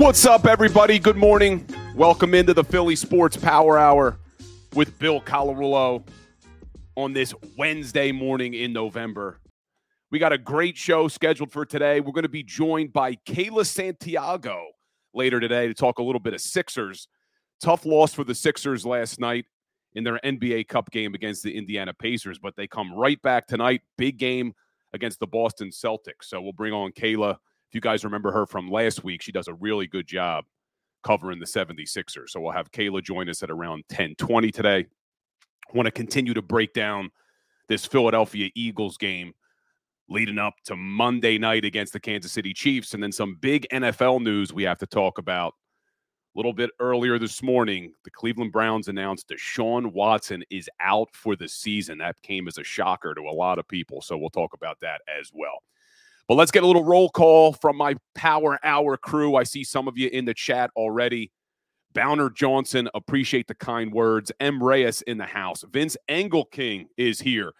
What's up, everybody? Good morning. Welcome into the Philly Sports Power Hour with Bill Colarulo on this Wednesday morning in November. We got a great show scheduled for today. We're going to be joined by Kayla Santiago later today to talk a little bit of Sixers. Tough loss for the Sixers last night in their NBA Cup game against the Indiana Pacers, but they come right back tonight. Big game against the Boston Celtics. So we'll bring on Kayla. If you guys remember her from last week, she does a really good job covering the 76ers. So we'll have Kayla join us at around 1020 today. want to continue to break down this Philadelphia Eagles game leading up to Monday night against the Kansas City Chiefs. And then some big NFL news we have to talk about. A little bit earlier this morning, the Cleveland Browns announced Deshaun Watson is out for the season. That came as a shocker to a lot of people. So we'll talk about that as well. But let's get a little roll call from my Power Hour crew. I see some of you in the chat already. Bowner Johnson, appreciate the kind words. M. Reyes in the house. Vince Engelking is here.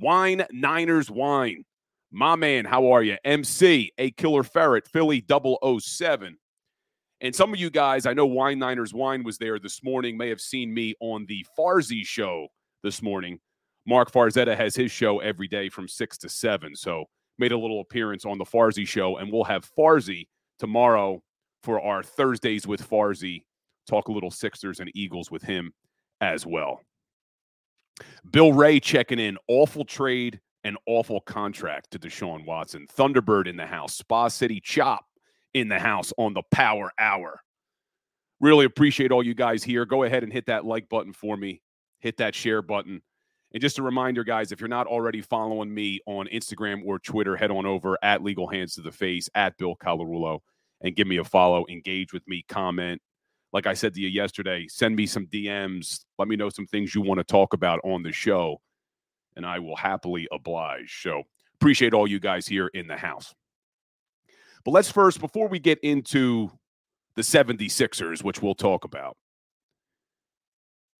Wine Niners Wine. My man, how are you? MC, a killer ferret, Philly 007. And some of you guys, I know Wine Niners Wine was there this morning, may have seen me on the Farzy show this morning. Mark Farzetta has his show every day from 6 to 7. So made a little appearance on the Farzy show, and we'll have Farzy tomorrow for our Thursdays with Farzy. Talk a little Sixers and Eagles with him as well. Bill Ray checking in. Awful trade and awful contract to Deshaun Watson. Thunderbird in the house. Spa City Chop in the house on the Power Hour. Really appreciate all you guys here. Go ahead and hit that like button for me. Hit that share button. And just a reminder, guys, if you're not already following me on Instagram or Twitter, head on over at Legal Hands to the Face at Bill Colarulo, and give me a follow. Engage with me, comment. Like I said to you yesterday, send me some DMs. Let me know some things you want to talk about on the show and I will happily oblige. So appreciate all you guys here in the house. But let's first, before we get into the 76ers, which we'll talk about,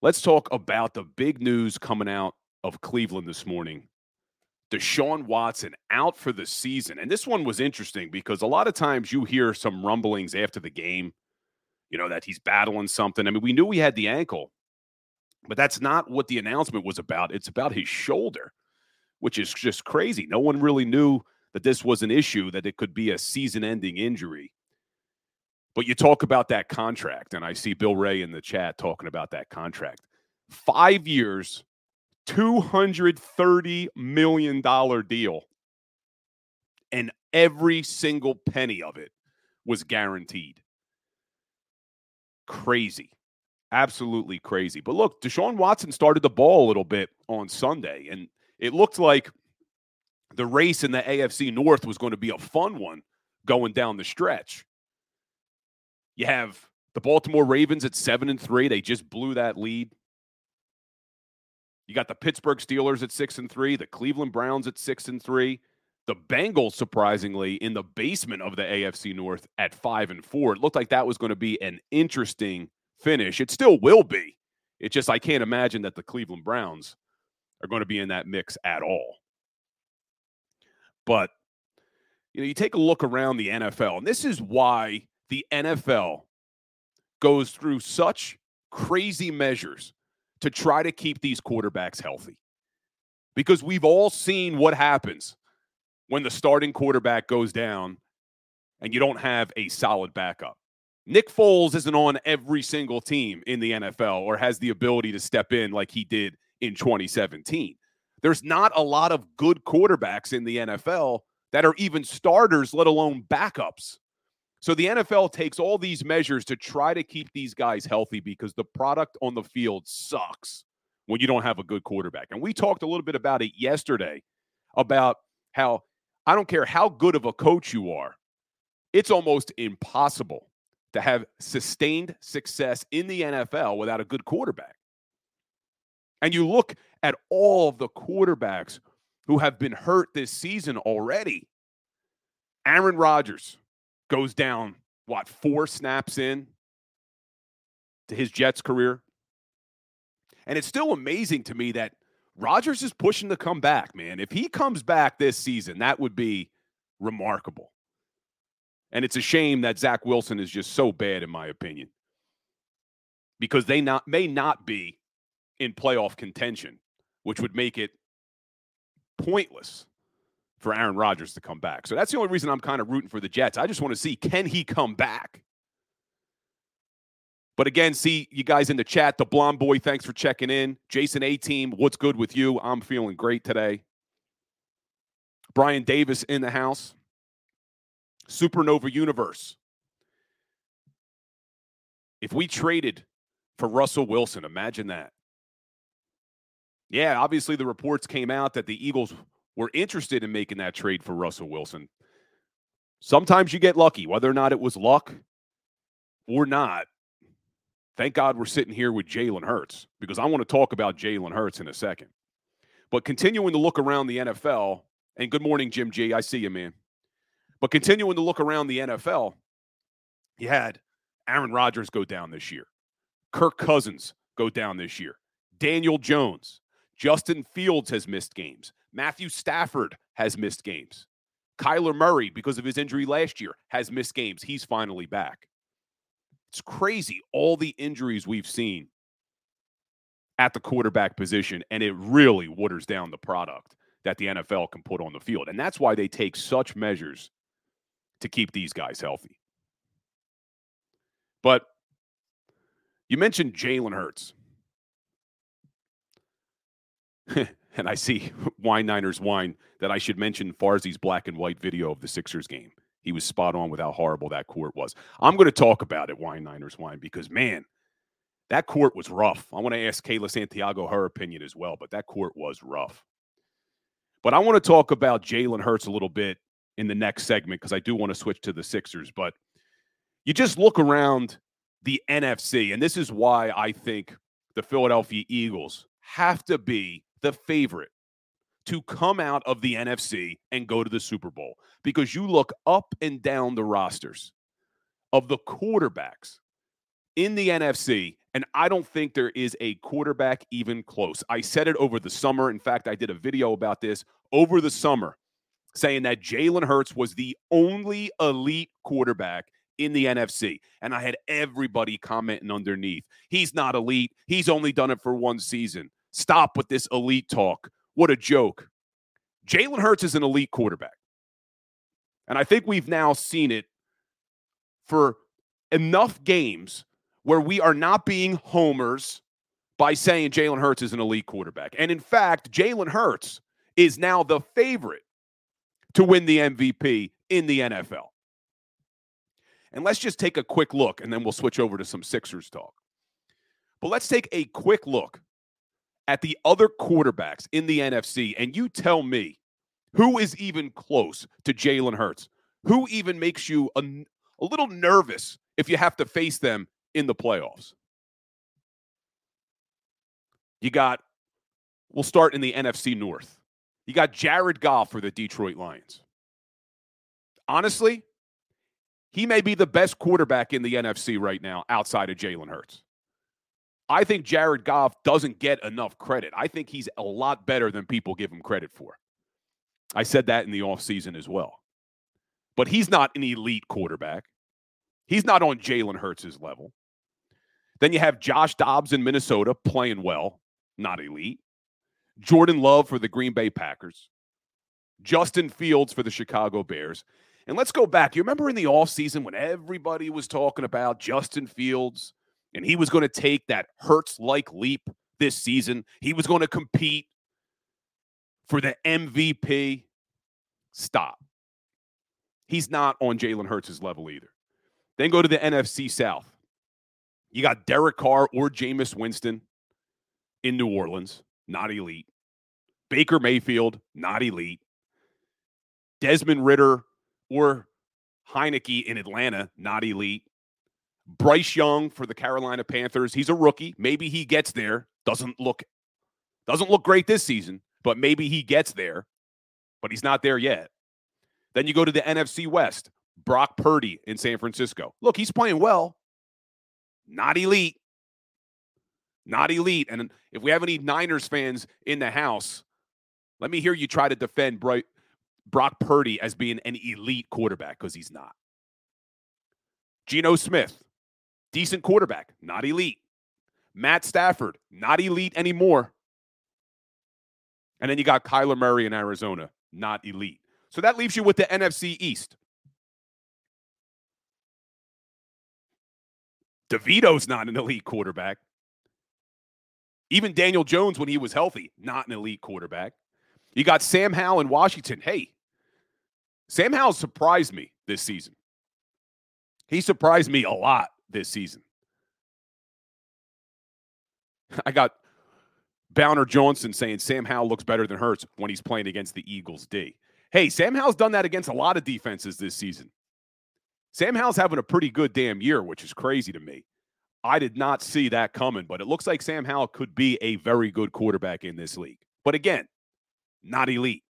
let's talk about the big news coming out of Cleveland this morning. Deshaun Watson out for the season. And this one was interesting because a lot of times you hear some rumblings after the game, you know, that he's battling something. I mean, we knew he had the ankle, but that's not what the announcement was about. It's about his shoulder, which is just crazy. No one really knew that this was an issue, that it could be a season ending injury. But you talk about that contract, and I see Bill Ray in the chat talking about that contract. Five years, $230 million deal. And every single penny of it was guaranteed. Crazy absolutely crazy. But look, Deshaun Watson started the ball a little bit on Sunday, and it looked like the race in the AFC North was going to be a fun one going down the stretch. You have the Baltimore Ravens at seven and three. They just blew that lead. You got the Pittsburgh Steelers at six and three, the Cleveland Browns at six and three, the Bengals, surprisingly, in the basement of the AFC North at five and four. It looked like that was going to be an interesting finish. It still will be. It's just I can't imagine that the Cleveland Browns are going to be in that mix at all. But you know, you take a look around the NFL, and this is why the NFL goes through such crazy measures to try to keep these quarterbacks healthy. Because we've all seen what happens when the starting quarterback goes down and you don't have a solid backup. Nick Foles isn't on every single team in the NFL or has the ability to step in like he did in 2017. There's not a lot of good quarterbacks in the NFL that are even starters, let alone backups. So the NFL takes all these measures to try to keep these guys healthy because the product on the field sucks when you don't have a good quarterback. And we talked a little bit about it yesterday about how I don't care how good of a coach you are, it's almost impossible to have sustained success in the NFL without a good quarterback. And you look at all of the quarterbacks who have been hurt this season already. Aaron Rodgers goes down, what, four snaps in to his Jets career? And it's still amazing to me that Rodgers is pushing to come back, man. If he comes back this season, that would be remarkable. And it's a shame that Zach Wilson is just so bad, in my opinion, because they not may not be in playoff contention, which would make it pointless for Aaron Rodgers to come back. So that's the only reason I'm kind of rooting for the Jets. I just want to see can he come back? But again, see you guys in the chat. The blonde boy, thanks for checking in. Jason A team, what's good with you? I'm feeling great today. Brian Davis in the house. Supernova Universe. If we traded for Russell Wilson, imagine that. Yeah, obviously the reports came out that the Eagles were interested in making that trade for Russell Wilson. Sometimes you get lucky, whether or not it was luck or not. Thank God we're sitting here with Jalen Hurts because I want to talk about Jalen Hurts in a second. But continuing to look around the NFL, and good morning, Jim G. I see you, man. But continuing to look around the NFL, you had Aaron Rodgers go down this year, Kirk Cousins go down this year, Daniel Jones, Justin Fields has missed games. Matthew Stafford has missed games. Kyler Murray, because of his injury last year, has missed games. He's finally back. It's crazy all the injuries we've seen at the quarterback position, and it really waters down the product that the NFL can put on the field. And that's why they take such measures to keep these guys healthy. But you mentioned Jalen Hurts. and I see Wine Niners Wine that I should mention Farzy's black and white video of the Sixers game. He was spot on with how horrible that court was. I'm going to talk about it, Wine Niners Wine, because man, that court was rough. I want to ask Kayla Santiago her opinion as well, but that court was rough. But I want to talk about Jalen Hurts a little bit in the next segment because I do want to switch to the Sixers. But you just look around the NFC, and this is why I think the Philadelphia Eagles have to be the favorite to come out of the NFC and go to the Super Bowl because you look up and down the rosters of the quarterbacks in the NFC, and I don't think there is a quarterback even close. I said it over the summer. In fact, I did a video about this over the summer saying that Jalen Hurts was the only elite quarterback in the NFC. And I had everybody commenting underneath. He's not elite. He's only done it for one season. Stop with this elite talk. What a joke. Jalen Hurts is an elite quarterback. And I think we've now seen it for enough games where we are not being homers by saying Jalen Hurts is an elite quarterback. And in fact, Jalen Hurts is now the favorite to win the MVP in the NFL. And let's just take a quick look and then we'll switch over to some Sixers talk. But let's take a quick look at the other quarterbacks in the NFC, and you tell me who is even close to Jalen Hurts? Who even makes you a, a little nervous if you have to face them in the playoffs? You got, we'll start in the NFC North. You got Jared Goff for the Detroit Lions. Honestly, he may be the best quarterback in the NFC right now outside of Jalen Hurts. I think Jared Goff doesn't get enough credit. I think he's a lot better than people give him credit for. I said that in the offseason as well. But he's not an elite quarterback. He's not on Jalen Hurts' level. Then you have Josh Dobbs in Minnesota playing well, not elite. Jordan Love for the Green Bay Packers. Justin Fields for the Chicago Bears. And let's go back. You remember in the offseason when everybody was talking about Justin Fields and he was going to take that Hurts like leap this season. He was going to compete for the MVP. Stop. He's not on Jalen Hurts' level either. Then go to the NFC South. You got Derek Carr or Jameis Winston in New Orleans, not elite. Baker Mayfield, not elite. Desmond Ridder or Heinicke in Atlanta, not elite. Bryce Young for the Carolina Panthers. He's a rookie. Maybe he gets there. Doesn't look doesn't look great this season, but maybe he gets there. But he's not there yet. Then you go to the NFC West. Brock Purdy in San Francisco. Look, he's playing well. Not elite. Not elite. And if we have any Niners fans in the house, let me hear you try to defend Brock Purdy as being an elite quarterback because he's not. Geno Smith, decent quarterback, not elite. Matt Stafford, not elite anymore. And then you got Kyler Murray in Arizona, not elite. So that leaves you with the NFC East. DeVito's not an elite quarterback. Even Daniel Jones, when he was healthy, not an elite quarterback. You got Sam Howell in Washington. Hey, Sam Howell surprised me this season. He surprised me a lot this season. I got Bowner Johnson saying Sam Howell looks better than Hurts when he's playing against the Eagles D. Hey, Sam Howell's done that against a lot of defenses this season. Sam Howell's having a pretty good damn year, which is crazy to me. I did not see that coming, but it looks like Sam Howell could be a very good quarterback in this league. But again, not elite.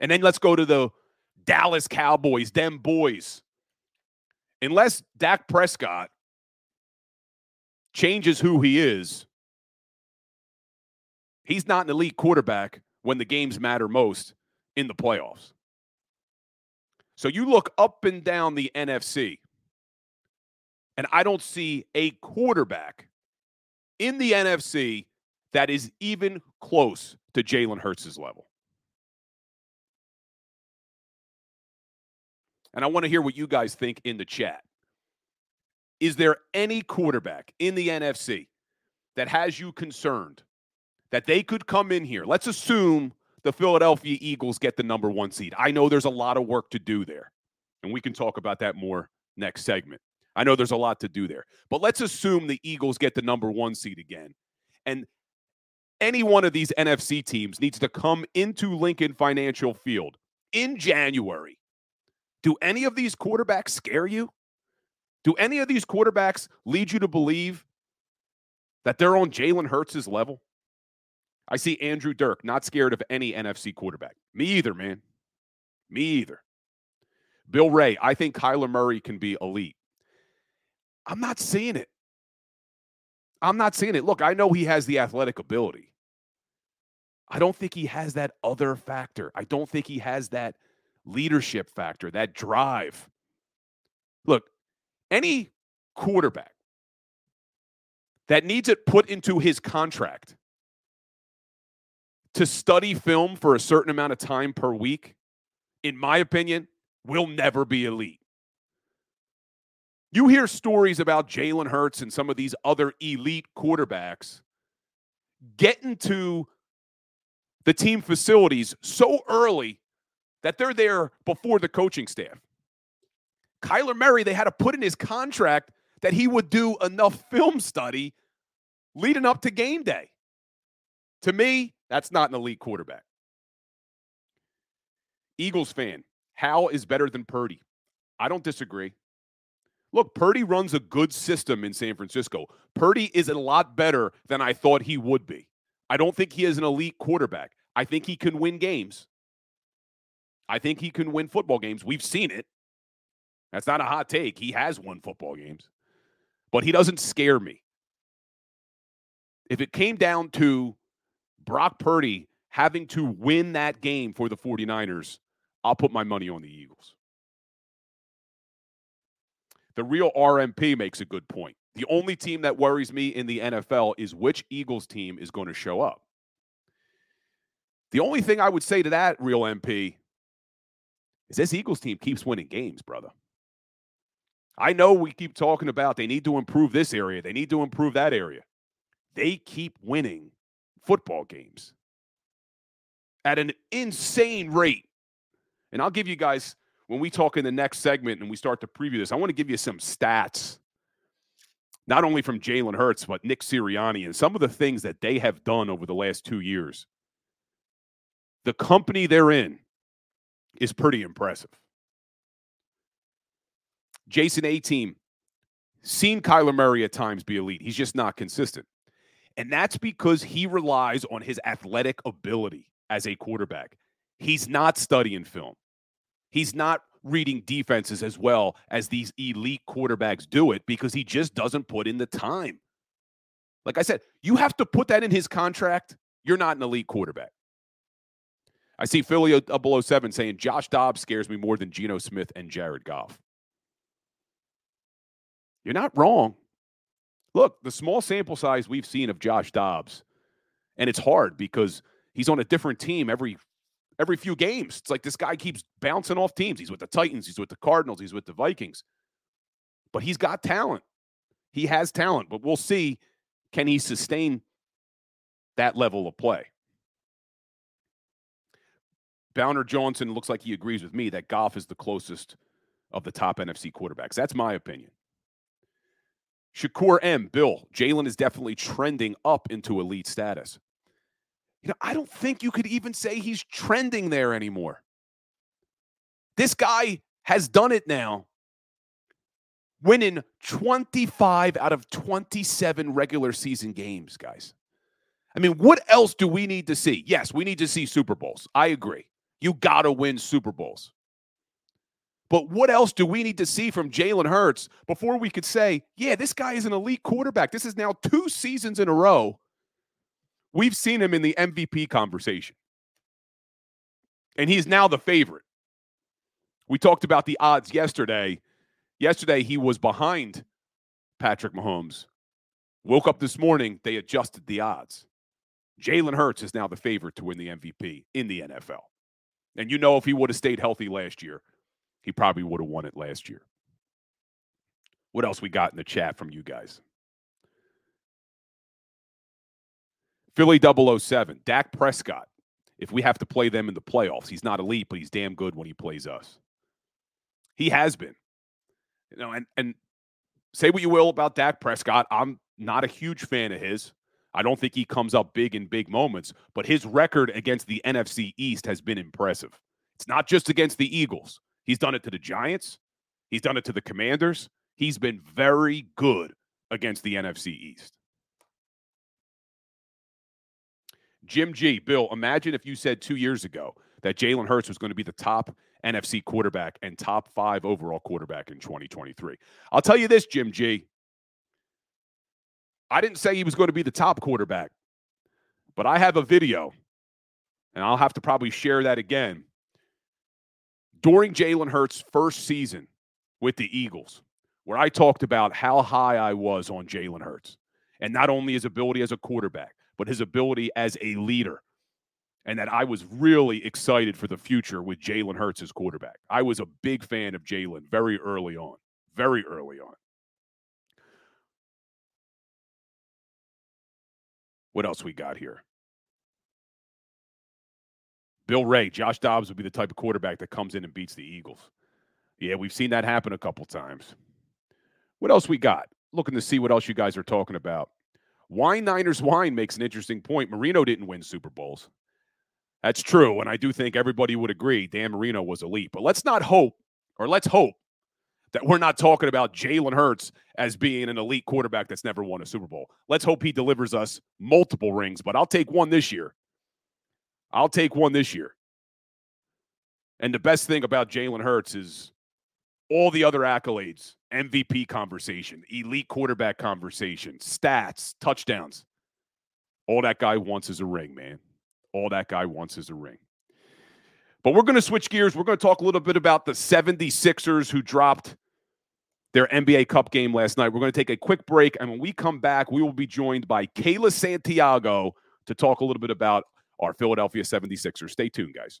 And then let's go to the Dallas Cowboys, them boys. Unless Dak Prescott changes who he is, he's not an elite quarterback when the games matter most in the playoffs. So you look up and down the NFC, and I don't see a quarterback in the NFC that is even close to Jalen Hurts' level. And I want to hear what you guys think in the chat. Is there any quarterback in the NFC that has you concerned that they could come in here? Let's assume the Philadelphia Eagles get the number one seed. I know there's a lot of work to do there, and we can talk about that more next segment. I know there's a lot to do there, but let's assume the Eagles get the number one seed again. And any one of these NFC teams needs to come into Lincoln Financial Field in January. Do any of these quarterbacks scare you? Do any of these quarterbacks lead you to believe that they're on Jalen Hurts' level? I see Andrew Dirk not scared of any NFC quarterback. Me either, man. Me either. Bill Ray, I think Kyler Murray can be elite. I'm not seeing it. I'm not seeing it. Look, I know he has the athletic ability. I don't think he has that other factor. I don't think he has that leadership factor, that drive. Look, any quarterback that needs it put into his contract to study film for a certain amount of time per week, in my opinion, will never be elite. You hear stories about Jalen Hurts and some of these other elite quarterbacks getting to the team facilities so early that they're there before the coaching staff. Kyler Murray, they had to put in his contract that he would do enough film study leading up to game day. To me, that's not an elite quarterback. Eagles fan, Hal is better than Purdy. I don't disagree. Look, Purdy runs a good system in San Francisco. Purdy is a lot better than I thought he would be. I don't think he is an elite quarterback. I think he can win games. I think he can win football games. We've seen it. That's not a hot take. He has won football games, but he doesn't scare me. If it came down to Brock Purdy having to win that game for the 49ers, I'll put my money on the Eagles. The real RMP makes a good point. The only team that worries me in the NFL is which Eagles team is going to show up. The only thing I would say to that real MP is this Eagles team keeps winning games, brother. I know we keep talking about they need to improve this area, they need to improve that area. They keep winning football games at an insane rate. And I'll give you guys when we talk in the next segment and we start to preview this, I want to give you some stats, not only from Jalen Hurts, but Nick Sirianni and some of the things that they have done over the last two years. The company they're in is pretty impressive. Jason A team, seen Kyler Murray at times be elite. He's just not consistent. And that's because he relies on his athletic ability as a quarterback. He's not studying film. He's not reading defenses as well as these elite quarterbacks do it because he just doesn't put in the time. Like I said, you have to put that in his contract. You're not an elite quarterback. I see Philly below seven saying Josh Dobbs scares me more than Geno Smith and Jared Goff. You're not wrong. Look, the small sample size we've seen of Josh Dobbs, and it's hard because he's on a different team every every few games. It's like this guy keeps bouncing off teams. He's with the Titans, he's with the Cardinals, he's with the Vikings. But he's got talent. He has talent, but we'll see can he sustain that level of play. Bowner Johnson looks like he agrees with me that Goff is the closest of the top NFC quarterbacks. That's my opinion. Shakur M. Bill, Jalen is definitely trending up into elite status. You know, I don't think you could even say he's trending there anymore. This guy has done it now, winning 25 out of 27 regular season games, guys. I mean, what else do we need to see? Yes, we need to see Super Bowls. I agree. You got to win Super Bowls. But what else do we need to see from Jalen Hurts before we could say, yeah, this guy is an elite quarterback? This is now two seasons in a row. We've seen him in the MVP conversation. And he's now the favorite. We talked about the odds yesterday. Yesterday, he was behind Patrick Mahomes. Woke up this morning, they adjusted the odds. Jalen Hurts is now the favorite to win the MVP in the NFL. And you know, if he would have stayed healthy last year, he probably would have won it last year. What else we got in the chat from you guys? Philly 007, Dak Prescott. If we have to play them in the playoffs, he's not elite, but he's damn good when he plays us. He has been. You know, and and say what you will about Dak Prescott, I'm not a huge fan of his. I don't think he comes up big in big moments, but his record against the NFC East has been impressive. It's not just against the Eagles. He's done it to the Giants. He's done it to the Commanders. He's been very good against the NFC East. Jim G, Bill, imagine if you said two years ago that Jalen Hurts was going to be the top NFC quarterback and top five overall quarterback in 2023. I'll tell you this, Jim G. I didn't say he was going to be the top quarterback, but I have a video, and I'll have to probably share that again during Jalen Hurts' first season with the Eagles, where I talked about how high I was on Jalen Hurts, and not only his ability as a quarterback, but his ability as a leader, and that I was really excited for the future with Jalen Hurts as quarterback. I was a big fan of Jalen very early on, very early on. What else we got here? Bill Ray, Josh Dobbs would be the type of quarterback that comes in and beats the Eagles. Yeah, we've seen that happen a couple times. What else we got? Looking to see what else you guys are talking about. Wine Niners Wine makes an interesting point. Marino didn't win Super Bowls. That's true. And I do think everybody would agree Dan Marino was elite. But let's not hope, or let's hope, that we're not talking about Jalen Hurts as being an elite quarterback that's never won a Super Bowl. Let's hope he delivers us multiple rings, but I'll take one this year. I'll take one this year. And the best thing about Jalen Hurts is all the other accolades MVP conversation, elite quarterback conversation, stats, touchdowns. All that guy wants is a ring, man. All that guy wants is a ring. But we're going to switch gears. We're going to talk a little bit about the 76ers who dropped their NBA Cup game last night. We're going to take a quick break. And when we come back, we will be joined by Kayla Santiago to talk a little bit about our Philadelphia 76ers. Stay tuned, guys.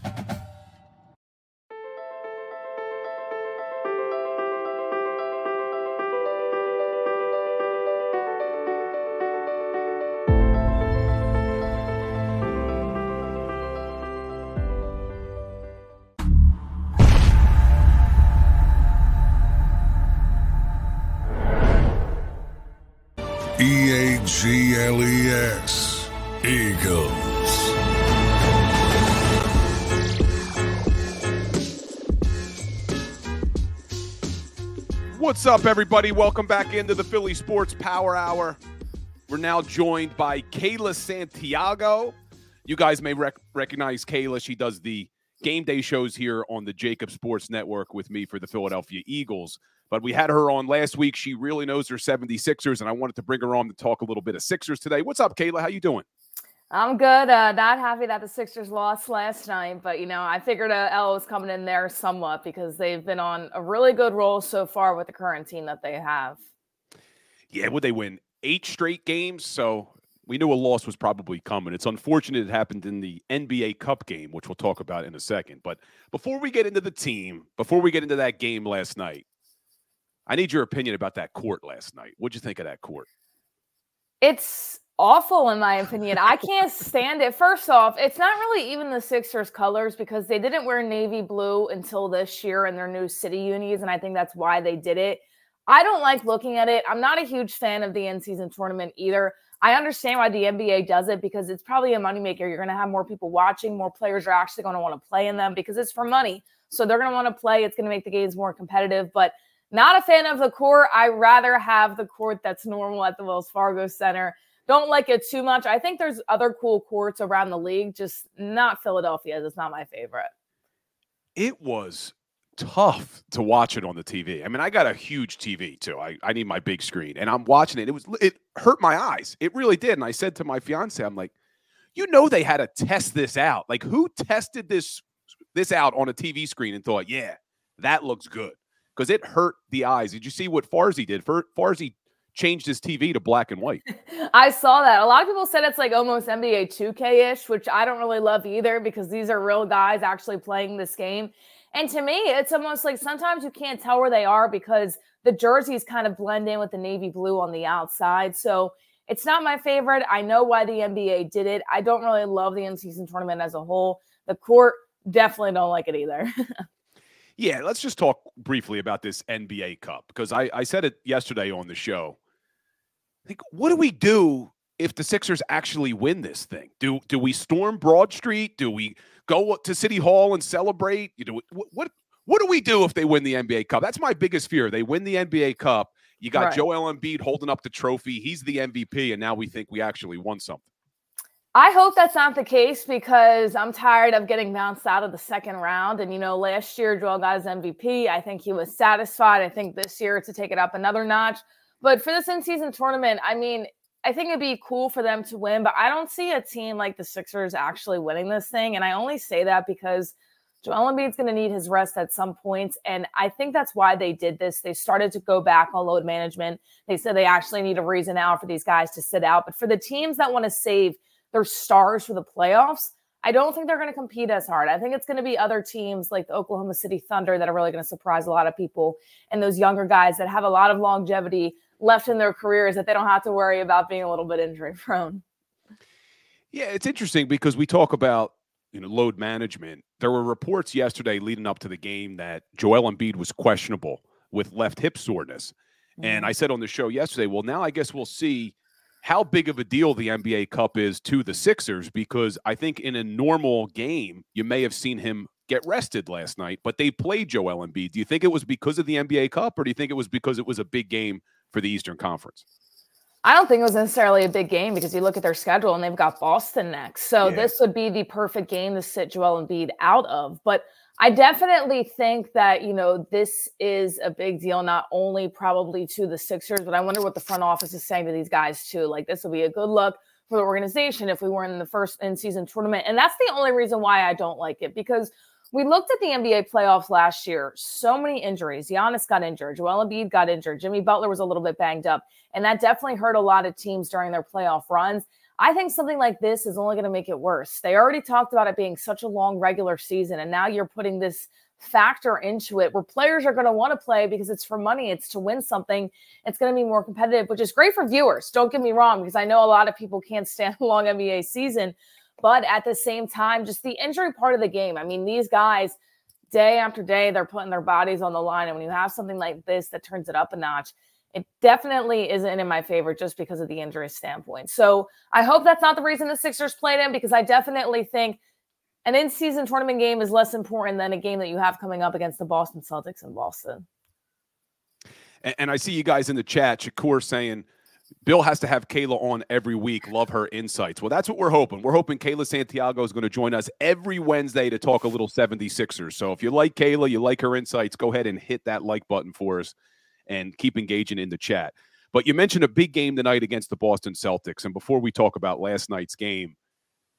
Up, everybody? Welcome back into the Philly Sports Power Hour. We're now joined by Kayla Santiago. You guys may rec- recognize Kayla. She does the game day shows here on the JAKIB Sports Network with me for the Philadelphia Eagles. But we had her on last week. She really knows her 76ers, and I wanted to bring her on to talk a little bit of Sixers today. What's up, Kayla? How you doing? I'm good. Uh, not happy that the Sixers lost last night, but you know, I figured a L was coming in there somewhat because they've been on a really good roll so far with the current team that they have. Yeah, would they win eight straight games? So we knew a loss was probably coming. It's unfortunate it happened in the NBA Cup game, which we'll talk about in a second. But before we get into the team, before we get into that game last night, I need your opinion about that court last night. What'd you think of that court? It's awful in my opinion. I can't stand it. First off, it's not really even the Sixers colors because they didn't wear navy blue until this year in their new city unis, and I think that's why they did it. I don't like looking at it. I'm not a huge fan of the in season tournament either. I understand why the NBA does it because it's probably a moneymaker. You're going to have more people watching, more players are actually going to want to play in them because it's for money. So they're going to want to play. It's going to make the games more competitive. But not a fan of the court. I rather have the court that's normal at the Wells Fargo Center. Don't like it too much. I think there's other cool courts around the league, just not Philadelphia. It's not my favorite. It was tough to watch it on the TV. I mean, I got a huge TV too. I, I need my big screen, and I'm watching it. It was it hurt my eyes. It really did. And I said to my fiance, I'm like, you know, they had to test this out. Like, who tested this this out on a TV screen and thought, yeah, that looks good? Because it hurt the eyes. Did you see what Farzy did? Farzy changed his TV to black and white. I saw that. A lot of people said it's like almost NBA 2K ish, which I don't really love either because these are real guys actually playing this game. And to me, it's almost like sometimes you can't tell where they are because the jerseys kind of blend in with the navy blue on the outside. So it's not my favorite. I know why the NBA did it. I don't really love the in season tournament as a whole. The court definitely don't like it either. Yeah, let's just talk briefly about this NBA Cup because I, I said it yesterday on the show. Like, what do we do if the Sixers actually win this thing? Do do we storm Broad Street? Do we go to City Hall and celebrate? You know, what what what do we do if they win the NBA Cup? That's my biggest fear. They win the NBA Cup. You got right. Joel Embiid holding up the trophy. He's the MVP, and now we think we actually won something. I hope that's not the case because I'm tired of getting bounced out of the second round. And, you know, last year, Joel got his MVP. I think he was satisfied. I think this year to take it up another notch. But for this in season tournament, I mean, I think it'd be cool for them to win, but I don't see a team like the Sixers actually winning this thing. And I only say that because Joel Embiid's going to need his rest at some points. And I think that's why they did this. They started to go back on load management. They said they actually need a reason now for these guys to sit out. But for the teams that want to save – their stars for the playoffs. I don't think they're going to compete as hard. I think it's going to be other teams like the Oklahoma City Thunder that are really going to surprise a lot of people and those younger guys that have a lot of longevity left in their careers that they don't have to worry about being a little bit injury prone. Yeah, it's interesting because we talk about you know load management. There were reports yesterday leading up to the game that Joel Embiid was questionable with left hip soreness. Mm-hmm. And I said on the show yesterday, well, now I guess we'll see how big of a deal the NBA Cup is to the Sixers because I think in a normal game, you may have seen him get rested last night, but they played Joel Embiid. Do you think it was because of the NBA Cup or do you think it was because it was a big game for the Eastern Conference? I don't think it was necessarily a big game because you look at their schedule and they've got Boston next. So yeah. this would be the perfect game to sit Joel Embiid out of. But I definitely think that, you know, this is a big deal, not only probably to the Sixers, but I wonder what the front office is saying to these guys, too. Like, this will be a good look for the organization if we weren't in the first in season tournament. And that's the only reason why I don't like it because we looked at the NBA playoffs last year. So many injuries. Giannis got injured. Joel Embiid got injured. Jimmy Butler was a little bit banged up. And that definitely hurt a lot of teams during their playoff runs. I think something like this is only going to make it worse. They already talked about it being such a long regular season, and now you're putting this factor into it where players are going to want to play because it's for money, it's to win something, it's going to be more competitive, which is great for viewers. Don't get me wrong, because I know a lot of people can't stand a long NBA season, but at the same time, just the injury part of the game. I mean, these guys, day after day, they're putting their bodies on the line, and when you have something like this that turns it up a notch, it definitely isn't in my favor just because of the injury standpoint. So I hope that's not the reason the Sixers played him because I definitely think an in season tournament game is less important than a game that you have coming up against the Boston Celtics in Boston. And, and I see you guys in the chat, Shakur saying, Bill has to have Kayla on every week. Love her insights. Well, that's what we're hoping. We're hoping Kayla Santiago is going to join us every Wednesday to talk a little 76ers. So if you like Kayla, you like her insights, go ahead and hit that like button for us and keep engaging in the chat. But you mentioned a big game tonight against the Boston Celtics. And before we talk about last night's game,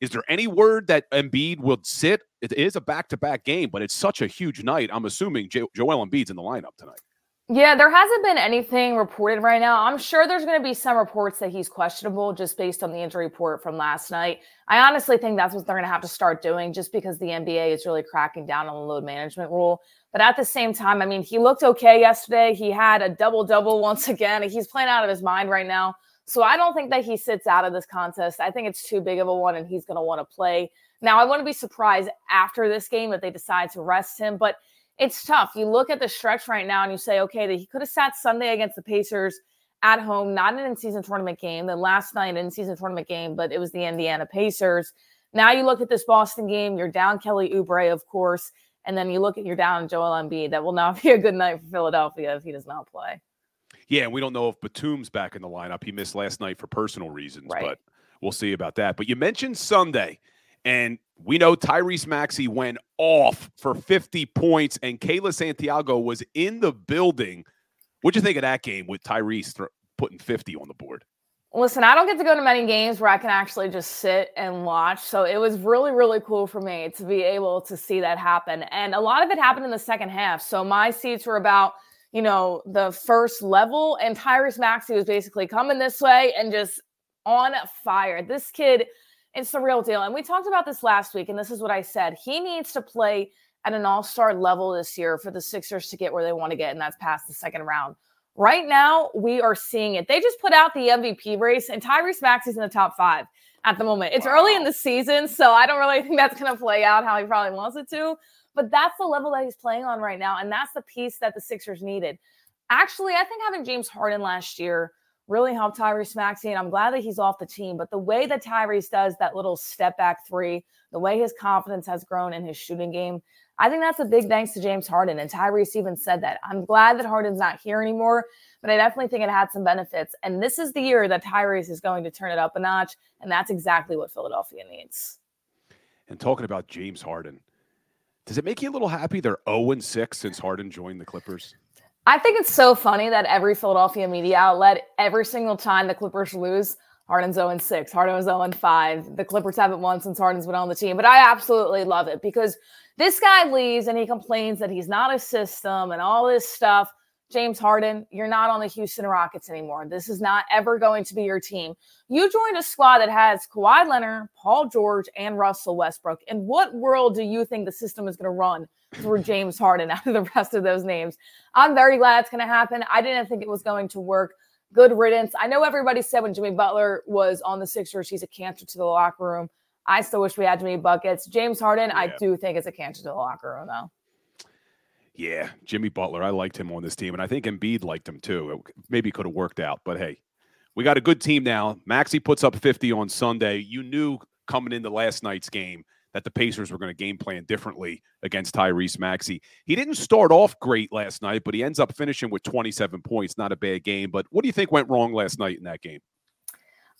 is there any word that Embiid will sit? It is a back to back game, but it's such a huge night. I'm assuming jo- Joel Embiid's in the lineup tonight. Yeah, there hasn't been anything reported right now. I'm sure there's going to be some reports that he's questionable just based on the injury report from last night. I honestly think that's what they're going to have to start doing just because the NBA is really cracking down on the load management rule. But at the same time, I mean, he looked okay yesterday. He had a double double once again. He's playing out of his mind right now. So I don't think that he sits out of this contest. I think it's too big of a one and he's going to want to play. Now, I wouldn't be surprised after this game if they decide to rest him, but it's tough. You look at the stretch right now and you say, okay, that he could have sat Sunday against the Pacers at home, not an in season tournament game. Then last night, in season tournament game, but it was the Indiana Pacers. Now you look at this Boston game, you're down Kelly Oubre, of course. And then you look at you're down Joel Embiid. That will not be a good night for Philadelphia if he does not play. Yeah, and we don't know if Batum's back in the lineup. He missed last night for personal reasons, right. but we'll see about that. But you mentioned Sunday, and we know Tyrese Maxey went off for 50 points, and Kayla Santiago was in the building. What'd you think of that game with Tyrese th- putting 50 on the board? Listen, I don't get to go to many games where I can actually just sit and watch. So it was really, really cool for me to be able to see that happen. And a lot of it happened in the second half. So my seats were about, you know, the first level, and Tyrese Maxey was basically coming this way and just on fire. This kid, it's the real deal. And we talked about this last week, and this is what I said. He needs to play at an all star level this year for the Sixers to get where they want to get, and that's past the second round. Right now, we are seeing it. They just put out the MVP race, and Tyrese Maxey's in the top five. at the moment. It's wow. early in the season, so I don't really think that's going to play out how he probably wants it to. But that's the level that he's playing on right now. And that's the piece that the Sixers needed. Actually, I think having James Harden last year really helped Tyrese Maxey. And I'm glad that he's off the team. But the way that Tyrese does that little step back three, the way his confidence has grown in his shooting game, I think that's a big thanks to James Harden. And Tyrese even said that. I'm glad that Harden's not here anymore, but I definitely think it had some benefits. And this is the year that Tyrese is going to turn it up a notch. And that's exactly what Philadelphia needs. And talking about James Harden, does it make you a little happy they're 0 6 since Harden joined the Clippers? I think it's so funny that every Philadelphia media outlet, every single time the Clippers lose, Harden's 0 6, Harden was 0 5. The Clippers haven't won since Harden's been on the team. But I absolutely love it because this guy leaves and he complains that he's not a system and all this stuff. James Harden, you're not on the Houston Rockets anymore. This is not ever going to be your team. You joined a squad that has Kawhi Leonard, Paul George, and Russell Westbrook. In what world do you think the system is going to run through James Harden out of the rest of those names? I'm very glad it's going to happen. I didn't think it was going to work. Good riddance. I know everybody said when Jimmy Butler was on the Sixers, he's a cancer to the locker room. I still wish we had Jimmy buckets. James Harden, yeah. I do think is a cancer to the locker room, though. Yeah, Jimmy Butler. I liked him on this team, and I think Embiid liked him too. It maybe could have worked out, but hey, we got a good team now. Maxey puts up 50 on Sunday. You knew coming into last night's game that the Pacers were going to game plan differently against Tyrese Maxey. He didn't start off great last night, but he ends up finishing with 27 points. Not a bad game. But what do you think went wrong last night in that game?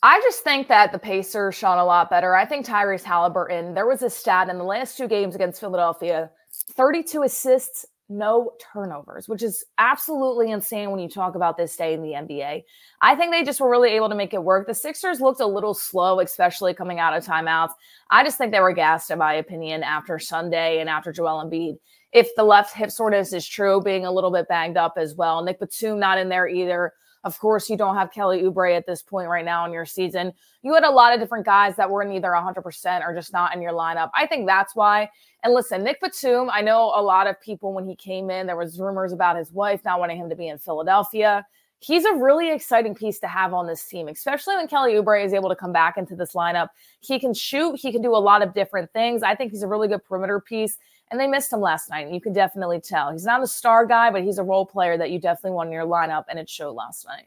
I just think that the Pacers shot a lot better. I think Tyrese Halliburton, there was a stat in the last two games against Philadelphia 32 assists, no turnovers, which is absolutely insane when you talk about this day in the NBA. I think they just were really able to make it work. The Sixers looked a little slow, especially coming out of timeouts. I just think they were gassed, in my opinion, after Sunday and after Joel Embiid. If the left hip soreness is true, being a little bit banged up as well. Nick Batum not in there either. Of course, you don't have Kelly Oubre at this point right now in your season. You had a lot of different guys that were in either 100% or just not in your lineup. I think that's why. And listen, Nick Batum, I know a lot of people when he came in, there was rumors about his wife not wanting him to be in Philadelphia. He's a really exciting piece to have on this team, especially when Kelly Oubre is able to come back into this lineup. He can shoot, he can do a lot of different things. I think he's a really good perimeter piece and they missed him last night. And you could definitely tell he's not a star guy, but he's a role player that you definitely want in your lineup, and it showed last night.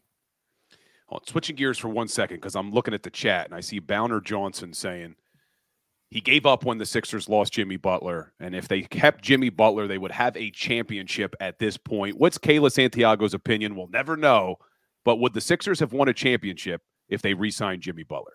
Well, switching gears for one second because I'm looking at the chat and I see Bowner Johnson saying he gave up when the Sixers lost Jimmy Butler, and if they kept Jimmy Butler, they would have a championship at this point. What's Kayla Santiago's opinion? We'll never know. But would the Sixers have won a championship if they re-signed Jimmy Butler?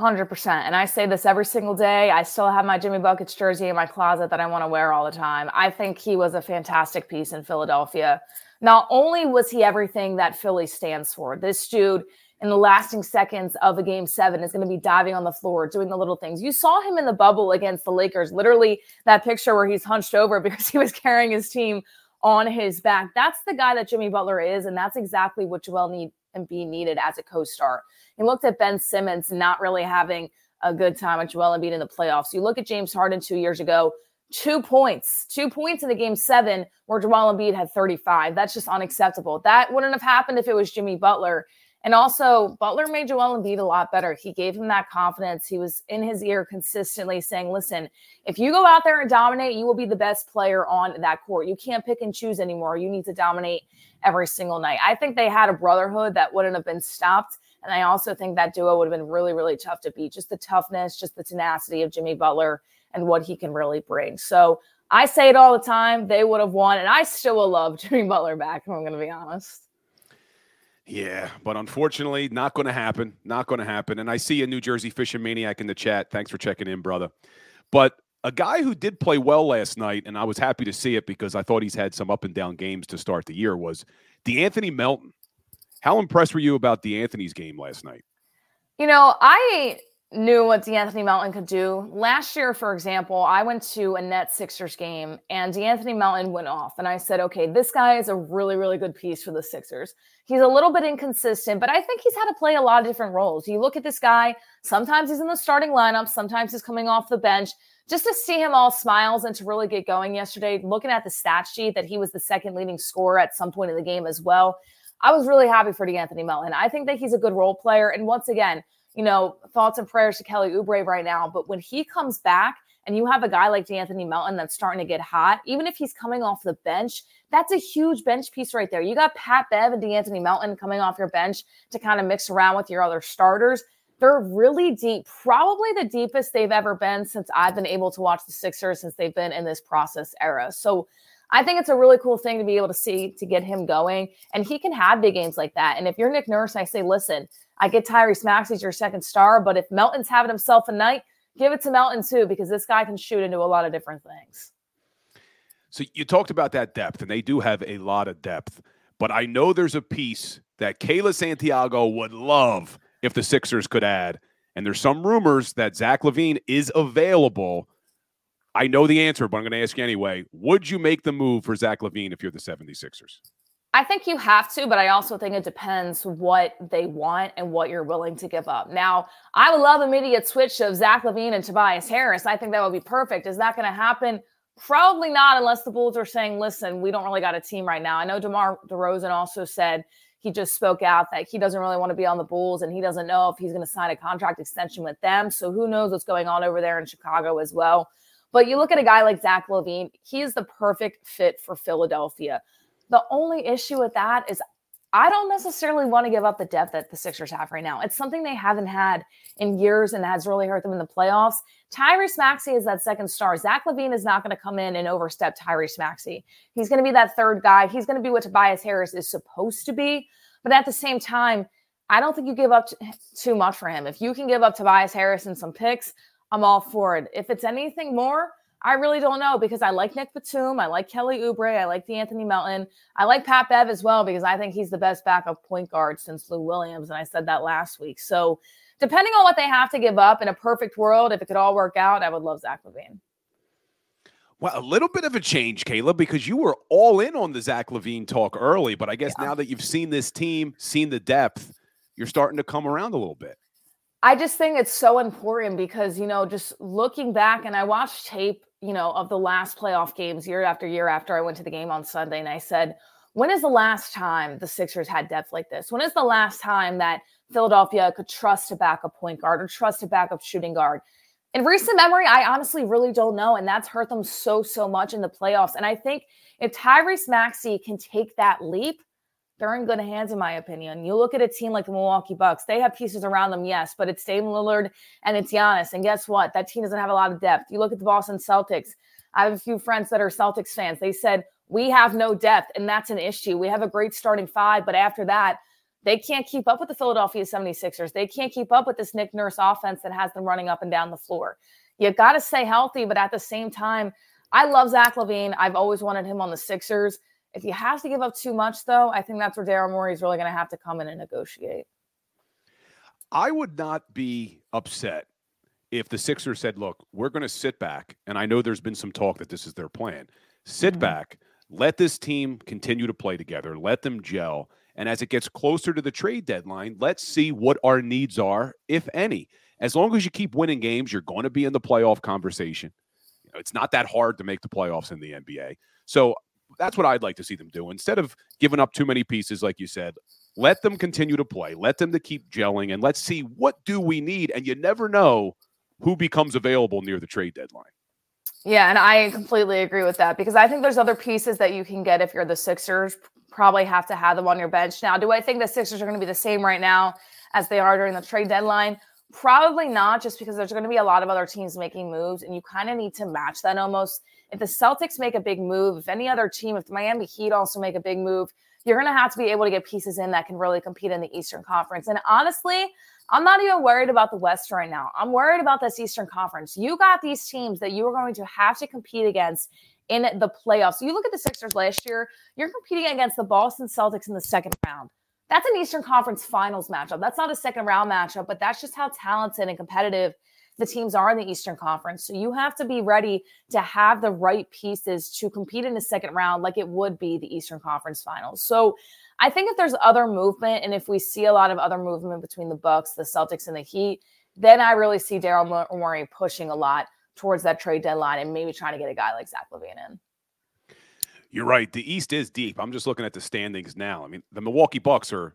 100%. And I say this every single day. I still have my Jimmy Buckets jersey in my closet that I want to wear all the time. I think he was a fantastic piece in Philadelphia. Not only was he everything that Philly stands for, this dude in the lasting seconds of a game seven is going to be diving on the floor, doing the little things. You saw him in the bubble against the Lakers, literally that picture where he's hunched over because he was carrying his team on his back. That's the guy that Jimmy Butler is. And that's exactly what Joel need and be needed as a co-star. He looked at Ben Simmons not really having a good time with Joel Embiid in the playoffs. You look at James Harden two years ago, two points, two points in the game seven where Joel Embiid had 35. That's just unacceptable. That wouldn't have happened if it was Jimmy Butler. And also, Butler made Joel Embiid a lot better. He gave him that confidence. He was in his ear consistently saying, listen, if you go out there and dominate, you will be the best player on that court. You can't pick and choose anymore. You need to dominate every single night. I think they had a brotherhood that wouldn't have been stopped. And I also think that duo would have been really, really tough to beat. Just the toughness, just the tenacity of Jimmy Butler and what he can really bring. So I say it all the time. They would have won. And I still will love Jimmy Butler back, if I'm going to be honest. Yeah, but unfortunately, not going to happen. Not going to happen. And I see a New Jersey Fishing Maniac in the chat. Thanks for checking in, brother. But a guy who did play well last night, and I was happy to see it because I thought he's had some up and down games to start the year, was De'Anthony Melton. How impressed were you about De'Anthony's game last night? You know, I knew what De'Anthony Melton could do. Last year, for example, I went to a Net Sixers game and De'Anthony Melton went off. And I said, okay, this guy is a really, really good piece for the Sixers. He's a little bit inconsistent, but I think he's had to play a lot of different roles. You look at this guy, sometimes he's in the starting lineup, sometimes he's coming off the bench just to see him all smiles and to really get going yesterday, looking at the stat sheet that he was the second leading scorer at some point in the game as well. I was really happy for De'Anthony Melton. I think that he's a good role player. And once again, you know, thoughts and prayers to Kelly Oubre right now. But when he comes back and you have a guy like De'Anthony Melton that's starting to get hot, even if he's coming off the bench, that's a huge bench piece right there. You got Pat Bev and De'Anthony Melton coming off your bench to kind of mix around with your other starters. They're really deep, probably the deepest they've ever been since I've been able to watch the Sixers since they've been in this process era. So I think it's a really cool thing to be able to see to get him going. And he can have big games like that. And if you're Nick Nurse, I say, listen, I get Tyrese Maxey's your second star, but if Melton's having himself a night, give it to Melton too, because this guy can shoot into a lot of different things. So you talked about that depth, and they do have a lot of depth. But I know there's a piece that Kayla Santiago would love if the Sixers could add. And there's some rumors that Zach LaVine is available. I know the answer, but I'm going to ask you anyway. Would you make the move for Zach LaVine if you're the 76ers? I think you have to, but I also think it depends what they want and what you're willing to give up. Now, I would love immediate switch of Zach LaVine and Tobias Harris. I think that would be perfect. Is that going to happen? Probably not, unless the Bulls are saying, "Listen, we don't really got a team right now." I know DeMar DeRozan also said he just spoke out that he doesn't really want to be on the Bulls and he doesn't know if he's going to sign a contract extension with them. So who knows what's going on over there in Chicago as well. But you look at a guy like Zach LaVine, he is the perfect fit for Philadelphia. The only issue with that is I don't necessarily want to give up the depth that the Sixers have right now. It's something they haven't had in years and has really hurt them in the playoffs. Tyrese Maxey is that second star. Zach LaVine is not going to come in and overstep Tyrese Maxey. He's going to be that third guy. He's going to be what Tobias Harris is supposed to be. But at the same time, I don't think you give up too much for him. If you can give up Tobias Harris and some picks, I'm all for it. If it's anything more, I really don't know because I like Nick Batum, I like Kelly Oubre, I like De'Anthony Melton, I like Pat Bev as well because I think he's the best backup point guard since Lou Williams, and I said that last week. So, depending on what they have to give up in a perfect world, if it could all work out, I would love Zach LaVine. Well, a little bit of a change, Kayla, because you were all in on the Zach LaVine talk early, but I guess yeah. now that you've seen this team, seen the depth, you're starting to come around a little bit. I just think it's so important because, you know, just looking back and I watched tape, you know, of the last playoff games year after year after I went to the game on Sunday and I said, when is the last time the Sixers had depth like this? When is the last time that Philadelphia could trust a backup point guard or trust a backup shooting guard? In recent memory, I honestly really don't know. And that's hurt them so, so much in the playoffs. And I think if Tyrese Maxey can take that leap, they're in good hands, in my opinion. You look at a team like the Milwaukee Bucks, they have pieces around them, yes, but it's Dame Lillard and it's Giannis. And guess what? That team doesn't have a lot of depth. You look at the Boston Celtics. I have a few friends that are Celtics fans. They said, We have no depth, and that's an issue. We have a great starting five, but after that, they can't keep up with the Philadelphia 76ers. They can't keep up with this Nick Nurse offense that has them running up and down the floor. You got to stay healthy, but at the same time, I love Zach LaVine. I've always wanted him on the Sixers. If you have to give up too much, though, I think that's where Daryl Morey is really going to have to come in and negotiate. I would not be upset if the Sixers said, look, we're going to sit back. And I know there's been some talk that this is their plan. Sit mm-hmm. back, let this team continue to play together, let them gel. And as it gets closer to the trade deadline, let's see what our needs are, if any. As long as you keep winning games, you're going to be in the playoff conversation. You know, it's not that hard to make the playoffs in the NBA. So that's what I'd like to see them do. Instead of giving up too many pieces, like you said, let them continue to play. Let them to keep gelling, and let's see what do we need. And you never know who becomes available near the trade deadline. Yeah, and I completely agree with that because I think there's other pieces that you can get if you're the Sixers. Probably have to have them on your bench. Now, do I think the Sixers are going to be the same right now as they are during the trade deadline? Probably not, just because there's going to be a lot of other teams making moves, and you kind of need to match that almost. If the Celtics make a big move, if any other team, if the Miami Heat also make a big move, you're going to have to be able to get pieces in that can really compete in the Eastern Conference. And honestly, I'm not even worried about the West right now. I'm worried about this Eastern Conference. You got these teams that you are going to have to compete against in the playoffs. You look at the Sixers last year, you're competing against the Boston Celtics in the second round. That's an Eastern Conference Finals matchup. That's not a second round matchup, but that's just how talented and competitive the teams are in the Eastern Conference. So you have to be ready to have the right pieces to compete in the second round, like it would be the Eastern Conference Finals. So I think if there's other movement, and if we see a lot of other movement between the Bucks, the Celtics, and the Heat, then I really see Daryl Morey pushing a lot towards that trade deadline and maybe trying to get a guy like Zach LaVine in. You're right. The East is deep. I'm just looking at the standings now. I mean, the Milwaukee Bucks are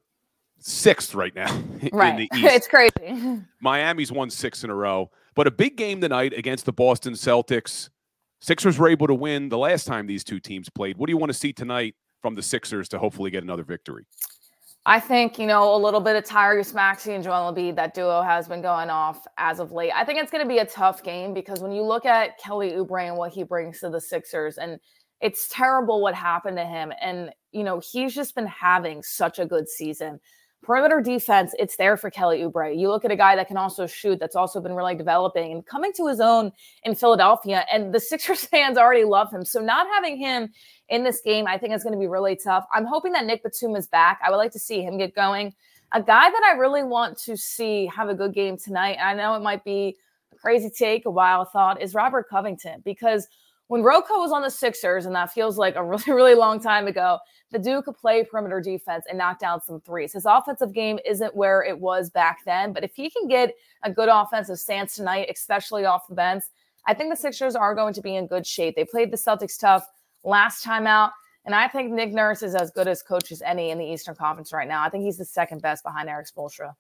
sixth right now right. in the East. it's crazy. Miami's won six in a row, but a big game tonight against the Boston Celtics. Sixers were able to win the last time these two teams played. What do you want to see tonight from the Sixers to hopefully get another victory? I think, you know, a little bit of Tyrese Maxey and Joel Embiid, that duo has been going off as of late. I think it's going to be a tough game because when you look at Kelly Oubre and what he brings to the Sixers, and it's terrible what happened to him. And, you know, he's just been having such a good season. Perimeter defense, it's there for Kelly Oubre. You look at a guy that can also shoot, that's also been really developing and coming to his own in Philadelphia. And the Sixers fans already love him. So not having him in this game, I think is going to be really tough. I'm hoping that Nick Batum is back. I would like to see him get going. A guy that I really want to see have a good game tonight, I know it might be a crazy take, a wild thought, is Robert Covington because – when Rocco was on the Sixers, and that feels like a really, really long time ago, the Duke could play perimeter defense and knock down some threes. His offensive game isn't where it was back then, but if he can get a good offensive stance tonight, especially off the bench, I think the Sixers are going to be in good shape. They played the Celtics tough last time out, and I think Nick Nurse is as good as coach as any in the Eastern Conference right now. I think he's the second best behind Erik Spoelstra.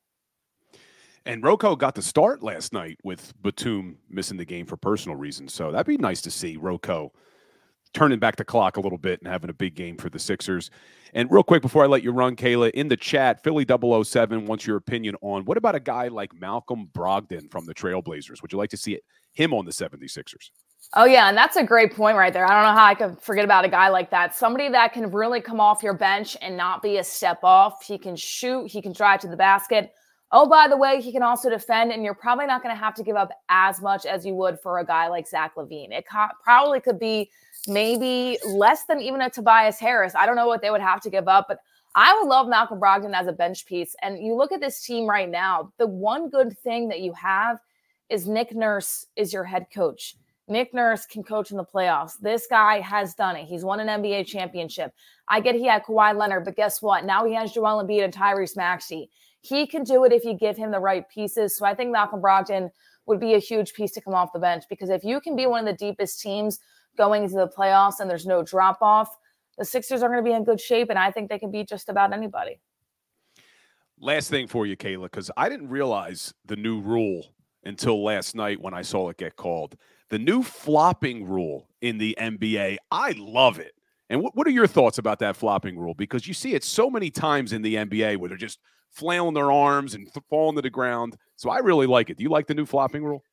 And Rocco got the start last night with Batum missing the game for personal reasons. So that'd be nice to see Rocco turning back the clock a little bit and having a big game for the Sixers. And real quick before I let you run, Kayla, in the chat, Philly 007 wants your opinion on what about a guy like Malcolm Brogdon from the Trailblazers? Would you like to see it, him on the 76ers? Oh, yeah. And that's a great point right there. I don't know how I could forget about a guy like that. Somebody that can really come off your bench and not be a step off. He can shoot, he can drive to the basket. Oh, by the way, he can also defend, and you're probably not going to have to give up as much as you would for a guy like Zach LaVine. It co- probably could be maybe less than even a Tobias Harris. I don't know what they would have to give up, but I would love Malcolm Brogdon as a bench piece. And you look at this team right now, the one good thing that you have is Nick Nurse is your head coach. Nick Nurse can coach in the playoffs. This guy has done it. He's won an NBA championship. I get he had Kawhi Leonard, but guess what? Now he has Joel Embiid and Tyrese Maxey. He can do it if you give him the right pieces. So I think Malcolm Brogdon would be a huge piece to come off the bench because if you can be one of the deepest teams going into the playoffs and there's no drop off, the Sixers are going to be in good shape. And I think they can beat just about anybody. Last thing for you, Kayla, because I didn't realize the new rule until last night when I saw it get called. The new flopping rule in the NBA, I love it. And what, what are your thoughts about that flopping rule? Because you see it so many times in the NBA where they're just flailing their arms and th- falling to the ground. So I really like it. Do you like the new flopping rule?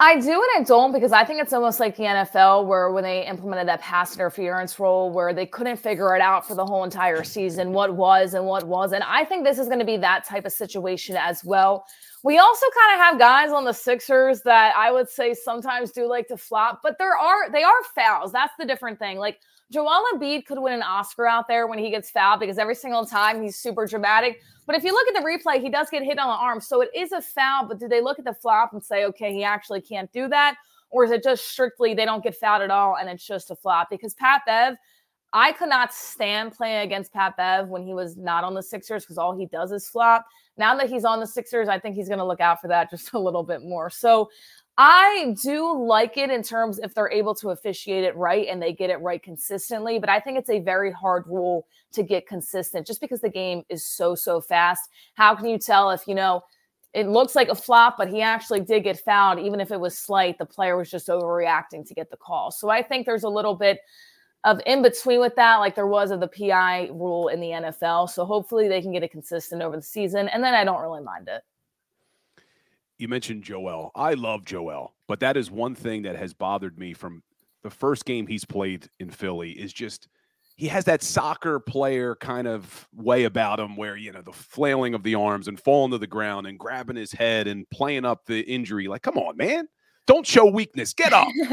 I do and I don't because I think it's almost like the NFL where when they implemented that pass interference rule where they couldn't figure it out for the whole entire season, what was and what wasn't. I think this is going to be that type of situation as well. We also kind of have guys on the Sixers that I would say sometimes do like to flop, but there are they are fouls. That's the different thing. Like Joel Embiid could win an Oscar out there when he gets fouled because every single time he's super dramatic. But if you look at the replay, he does get hit on the arm. So it is a foul, but do they look at the flop and say, okay, he actually can't do that? Or is it just strictly they don't get fouled at all and it's just a flop? Because Pat Bev, I could not stand playing against Pat Bev when he was not on the Sixers because all he does is flop. Now that he's on the Sixers, I think he's going to look out for that just a little bit more. So I do like it in terms if they're able to officiate it right and they get it right consistently, but I think it's a very hard rule to get consistent just because the game is so so fast. How can you tell if you know it looks like a flop, but he actually did get fouled even if it was slight, the player was just overreacting to get the call. So I think there's a little bit of in between with that, like there was of the PI rule in the NFL. So hopefully they can get it consistent over the season. And then I don't really mind it you mentioned Joel. I love Joel, but that is one thing that has bothered me from the first game he's played in Philly is just he has that soccer player kind of way about him where you know the flailing of the arms and falling to the ground and grabbing his head and playing up the injury. Like come on man. Don't show weakness. Get up.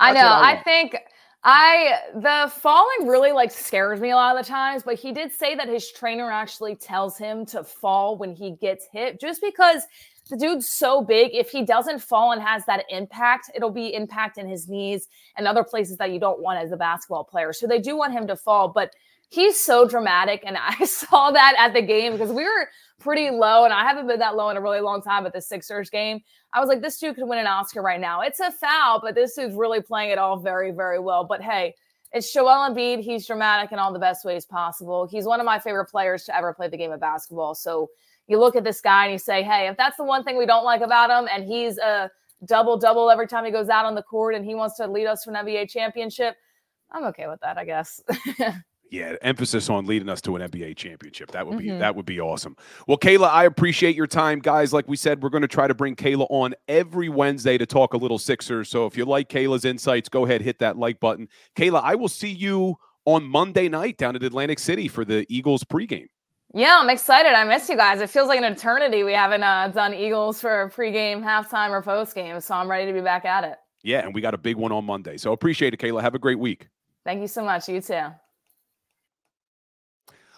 I know. I, I think I the falling really like scares me a lot of the times, but he did say that his trainer actually tells him to fall when he gets hit just because the dude's so big. If he doesn't fall and has that impact, it'll be impact in his knees and other places that you don't want as a basketball player. So they do want him to fall, but he's so dramatic. And I saw that at the game because we were pretty low, and I haven't been that low in a really long time at the Sixers game. I was like, this dude could win an Oscar right now. It's a foul, but this dude's really playing it all very, very well. But hey, it's Joel Embiid. He's dramatic in all the best ways possible. He's one of my favorite players to ever play the game of basketball. So you look at this guy and you say, hey, if that's the one thing we don't like about him, and he's a double double every time he goes out on the court and he wants to lead us to an NBA championship, I'm okay with that, I guess. yeah, emphasis on leading us to an NBA championship. That would be Mhm. that would be awesome. Well, Kayla, I appreciate your time, guys. Like we said, we're going to try to bring Kayla on every Wednesday to talk a little Sixers. So if you like Kayla's insights, go ahead hit that like button. Kayla, I will see you on Monday night down at Atlantic City for the Eagles pregame. Yeah, I'm excited. I miss you guys. It feels like an eternity we haven't uh, done Eagles for a pregame, halftime, or postgame. So I'm ready to be back at it. Yeah, and we got a big one on Monday. So appreciate it, Kayla. Have a great week. Thank you so much. You too.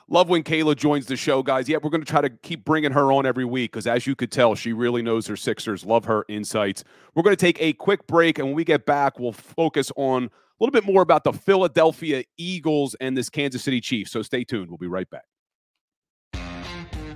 Love when Kayla joins the show, guys. Yeah, we're going to try to keep bringing her on every week because, as you could tell, she really knows her Sixers. Love her insights. We're going to take a quick break, and when we get back, we'll focus on a little bit more about the Philadelphia Eagles and this Kansas City Chiefs. So stay tuned. We'll be right back.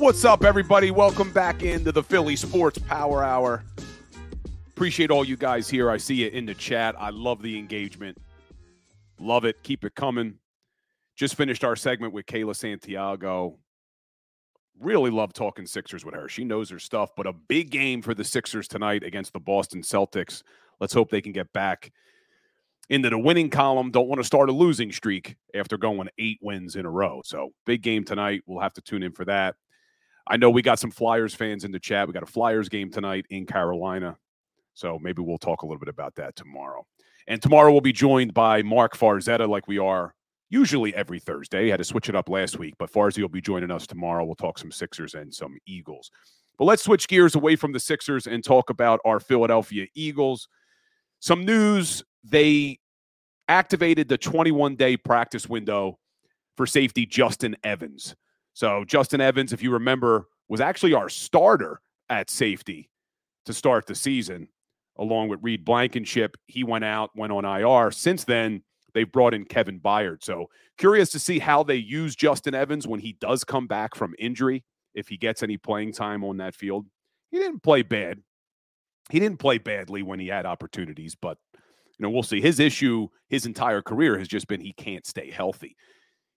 What's up, everybody? Welcome back into the Philly Sports Power Hour. Appreciate all you guys here. I see you in the chat. I love the engagement. Love it. Keep it coming. Just finished our segment with Kayla Santiago. Really love talking Sixers with her. She knows her stuff, but a big game for the Sixers tonight against the Boston Celtics. Let's hope they can get back into the winning column. Don't want to start a losing streak after going eight wins in a row. So, big game tonight. We'll have to tune in for that. I know we got some Flyers fans in the chat. We got a Flyers game tonight in Carolina. So maybe we'll talk a little bit about that tomorrow. And tomorrow we'll be joined by Mark Farzetta, like we are usually every Thursday. Had to switch it up last week, but Farzy will be joining us tomorrow. We'll talk some Sixers and some Eagles. But let's switch gears away from the Sixers and talk about our Philadelphia Eagles. Some news they activated the 21 day practice window for safety Justin Evans. So, Justin Evans, if you remember, was actually our starter at safety to start the season, along with Reed Blankenship. He went out, went on IR. Since then, they've brought in Kevin Byard. So, curious to see how they use Justin Evans when he does come back from injury, if he gets any playing time on that field. He didn't play bad. He didn't play badly when he had opportunities, but you know, we'll see. His issue his entire career has just been he can't stay healthy.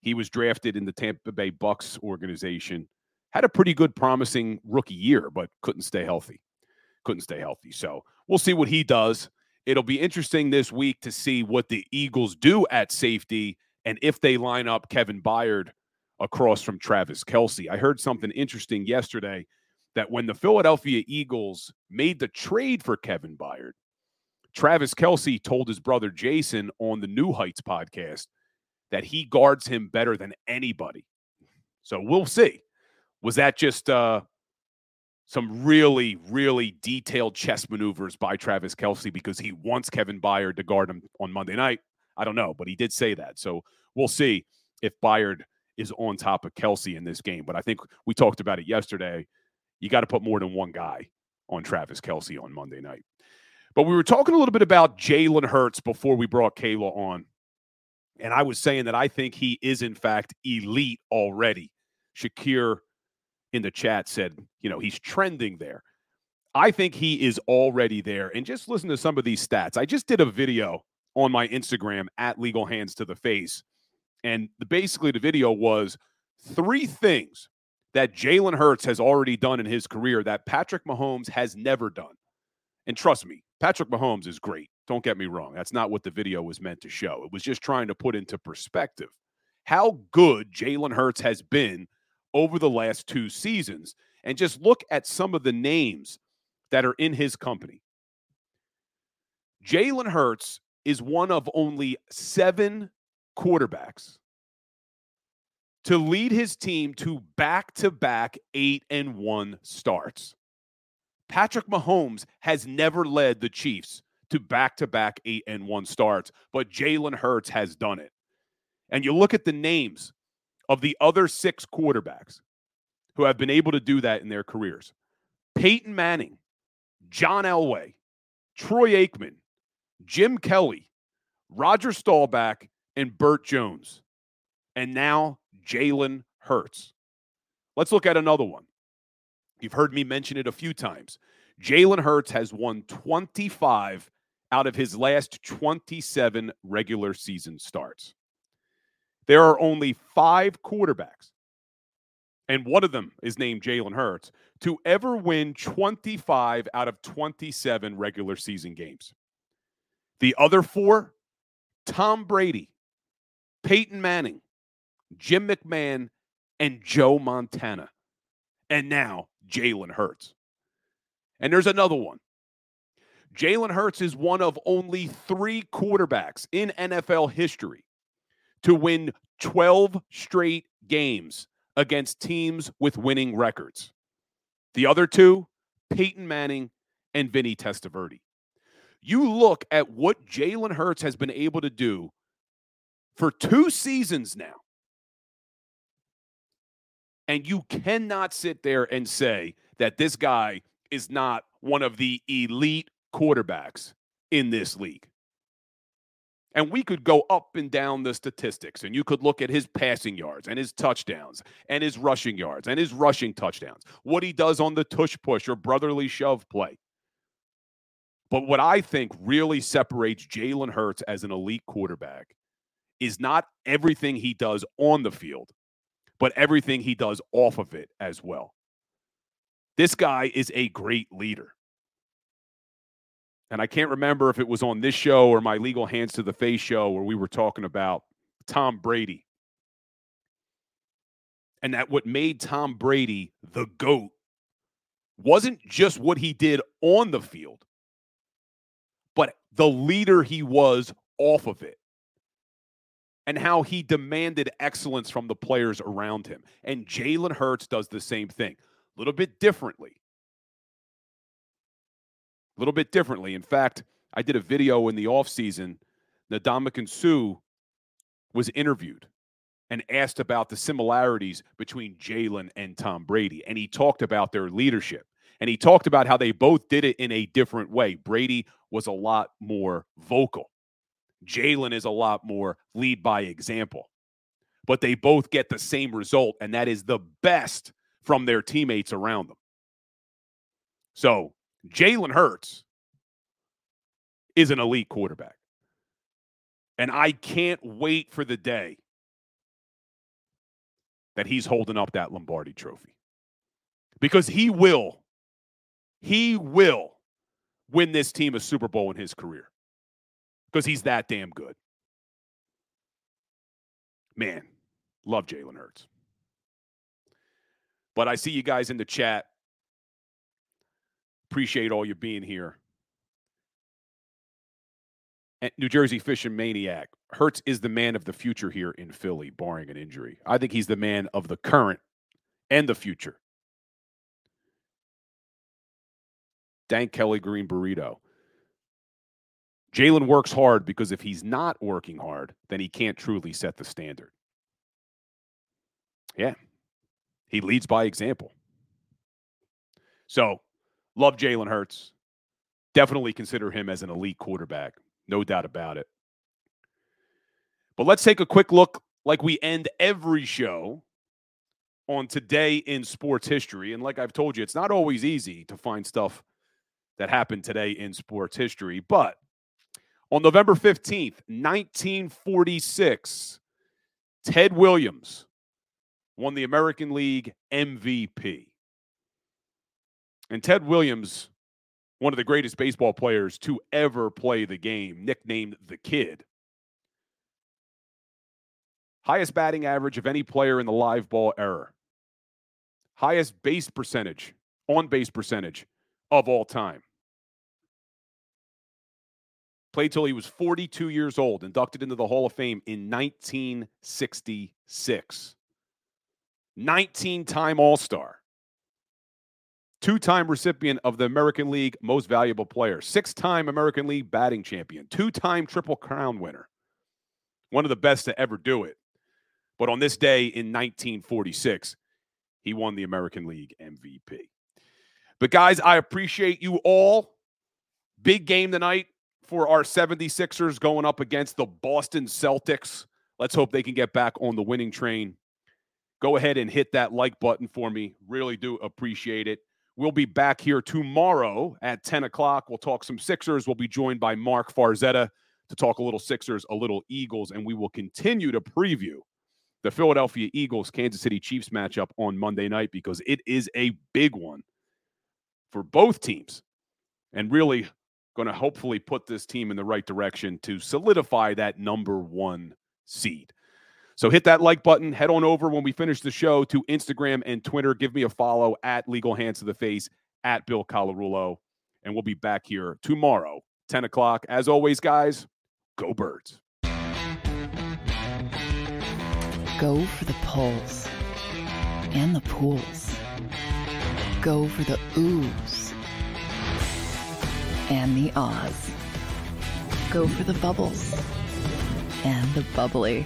He was drafted in the Tampa Bay Bucs organization, had a pretty good, promising rookie year, but couldn't stay healthy. Couldn't stay healthy. So we'll see what he does. It'll be interesting this week to see what the Eagles do at safety and if they line up Kevin Byard across from Travis Kelce. I heard something interesting yesterday that when the Philadelphia Eagles made the trade for Kevin Byard, Travis Kelce told his brother Jason on the New Heights podcast that he guards him better than anybody. So we'll see. Was that just uh, some really, really detailed chess maneuvers by Travis Kelce because he wants Kevin Byard to guard him on Monday night? I don't know, but he did say that. So we'll see if Byard is on top of Kelce in this game. But I think we talked about it yesterday. You got to put more than one guy on Travis Kelce on Monday night. But we were talking a little bit about Jalen Hurts before we brought Kayla on. And I was saying that I think he is, in fact, elite already. Shakir in the chat said, you know, he's trending there. I think he is already there. And just listen to some of these stats. I just did a video on my Instagram at Legal Hands to the Face. And the, basically, the video was three things that Jalen Hurts has already done in his career that Patrick Mahomes has never done. And trust me, Patrick Mahomes is great. Don't get me wrong. That's not what the video was meant to show. It was just trying to put into perspective how good Jalen Hurts has been over the last two seasons. And just look at some of the names that are in his company. Jalen Hurts is one of only seven quarterbacks to lead his team to back to back eight and one starts. Patrick Mahomes has never led the Chiefs to back to back eight and one starts, but Jalen Hurts has done it. And you look at the names of the other six quarterbacks who have been able to do that in their careers Peyton Manning, John Elway, Troy Aikman, Jim Kelly, Roger Staubach, and Bert Jones. And now Jalen Hurts. Let's look at another one. You've heard me mention it a few times. Jalen Hurts has won 25 out of his last 27 regular season starts. There are only five quarterbacks, and one of them is named Jalen Hurts, to ever win 25 out of 27 regular season games. The other four Tom Brady, Peyton Manning, Jim McMahon, and Joe Montana. And now Jalen Hurts. And there's another one. Jalen Hurts is one of only three quarterbacks in NFL history to win 12 straight games against teams with winning records. The other two, Peyton Manning and Vinny Testaverde. You look at what Jalen Hurts has been able to do for two seasons now and you cannot sit there and say that this guy is not one of the elite quarterbacks in this league. And we could go up and down the statistics, and you could look at his passing yards and his touchdowns and his rushing yards and his rushing touchdowns, what he does on the tush push or brotherly shove play. But what I think really separates Jalen Hurts as an elite quarterback is not everything he does on the field, but everything he does off of it as well. This guy is a great leader. And I can't remember if it was on this show or my Legal Hands to the Face show where we were talking about Tom Brady. And that what made Tom Brady the GOAT wasn't just what he did on the field, but the leader he was off of it. and how he demanded excellence from the players around him. And Jalen Hurts does the same thing, a little bit differently. A little bit differently. In fact, I did a video in the offseason. Ndamukong Suh was interviewed and asked about the similarities between Jalen and Tom Brady. And he talked about their leadership. And he talked about how they both did it in a different way. Brady was a lot more vocal. Jalen is a lot more lead by example. But they both get the same result, and that is the best from their teammates around them. So Jalen Hurts is an elite quarterback. And I can't wait for the day that he's holding up that Lombardi trophy. Because he will, he will win this team a Super Bowl in his career. Because he's that damn good. Man, love Jalen Hurts. But I see you guys in the chat. Appreciate all you being here. New Jersey Fishing Maniac. Hurts is the man of the future here in Philly, barring an injury. I think he's the man of the current and the future. Dank Kelly Green Burrito. Jalen works hard because if he's not working hard, then he can't truly set the standard. Yeah. He leads by example. So, love Jalen Hurts. Definitely consider him as an elite quarterback. No doubt about it. But let's take a quick look, like we end every show, on today in sports history. And like I've told you, it's not always easy to find stuff that happened today in sports history. But on November 15th, 1946, Ted Williams won the American League MVP. And Ted Williams one of the greatest baseball players to ever play the game, nicknamed the Kid. Highest batting average of any player in the live ball era. Highest base percentage, on base percentage of all time. Played till he was 42 years old, inducted into the Hall of Fame in 1966. 19 time All Star two time recipient of the American League Most Valuable Player, six time American League batting champion, two time Triple Crown winner. One of the best to ever do it. But on this day in 1946, he won the American League MVP. But guys, I appreciate you all. Big game tonight for our 76ers going up against the Boston Celtics. Let's hope they can get back on the winning train. Go ahead and hit that like button for me. Really do appreciate it. We'll be back here tomorrow at 10 o'clock. We'll talk some Sixers. We'll be joined by Mark Farzetta to talk a little Sixers, a little Eagles, and we will continue to preview the Philadelphia Eagles Kansas City Chiefs matchup on Monday night because it is a big one for both teams and really going to hopefully put this team in the right direction to solidify that number one seed. So hit that like button. Head on over when we finish the show to Instagram and Twitter. Give me a follow at Legal Hands to the Face at Bill Colarulo. And we'll be back here tomorrow, 10 o'clock. As always, guys, go birds. Go for the pulls and the pools. Go for the oohs and the ahs. Go for the bubbles and the bubbly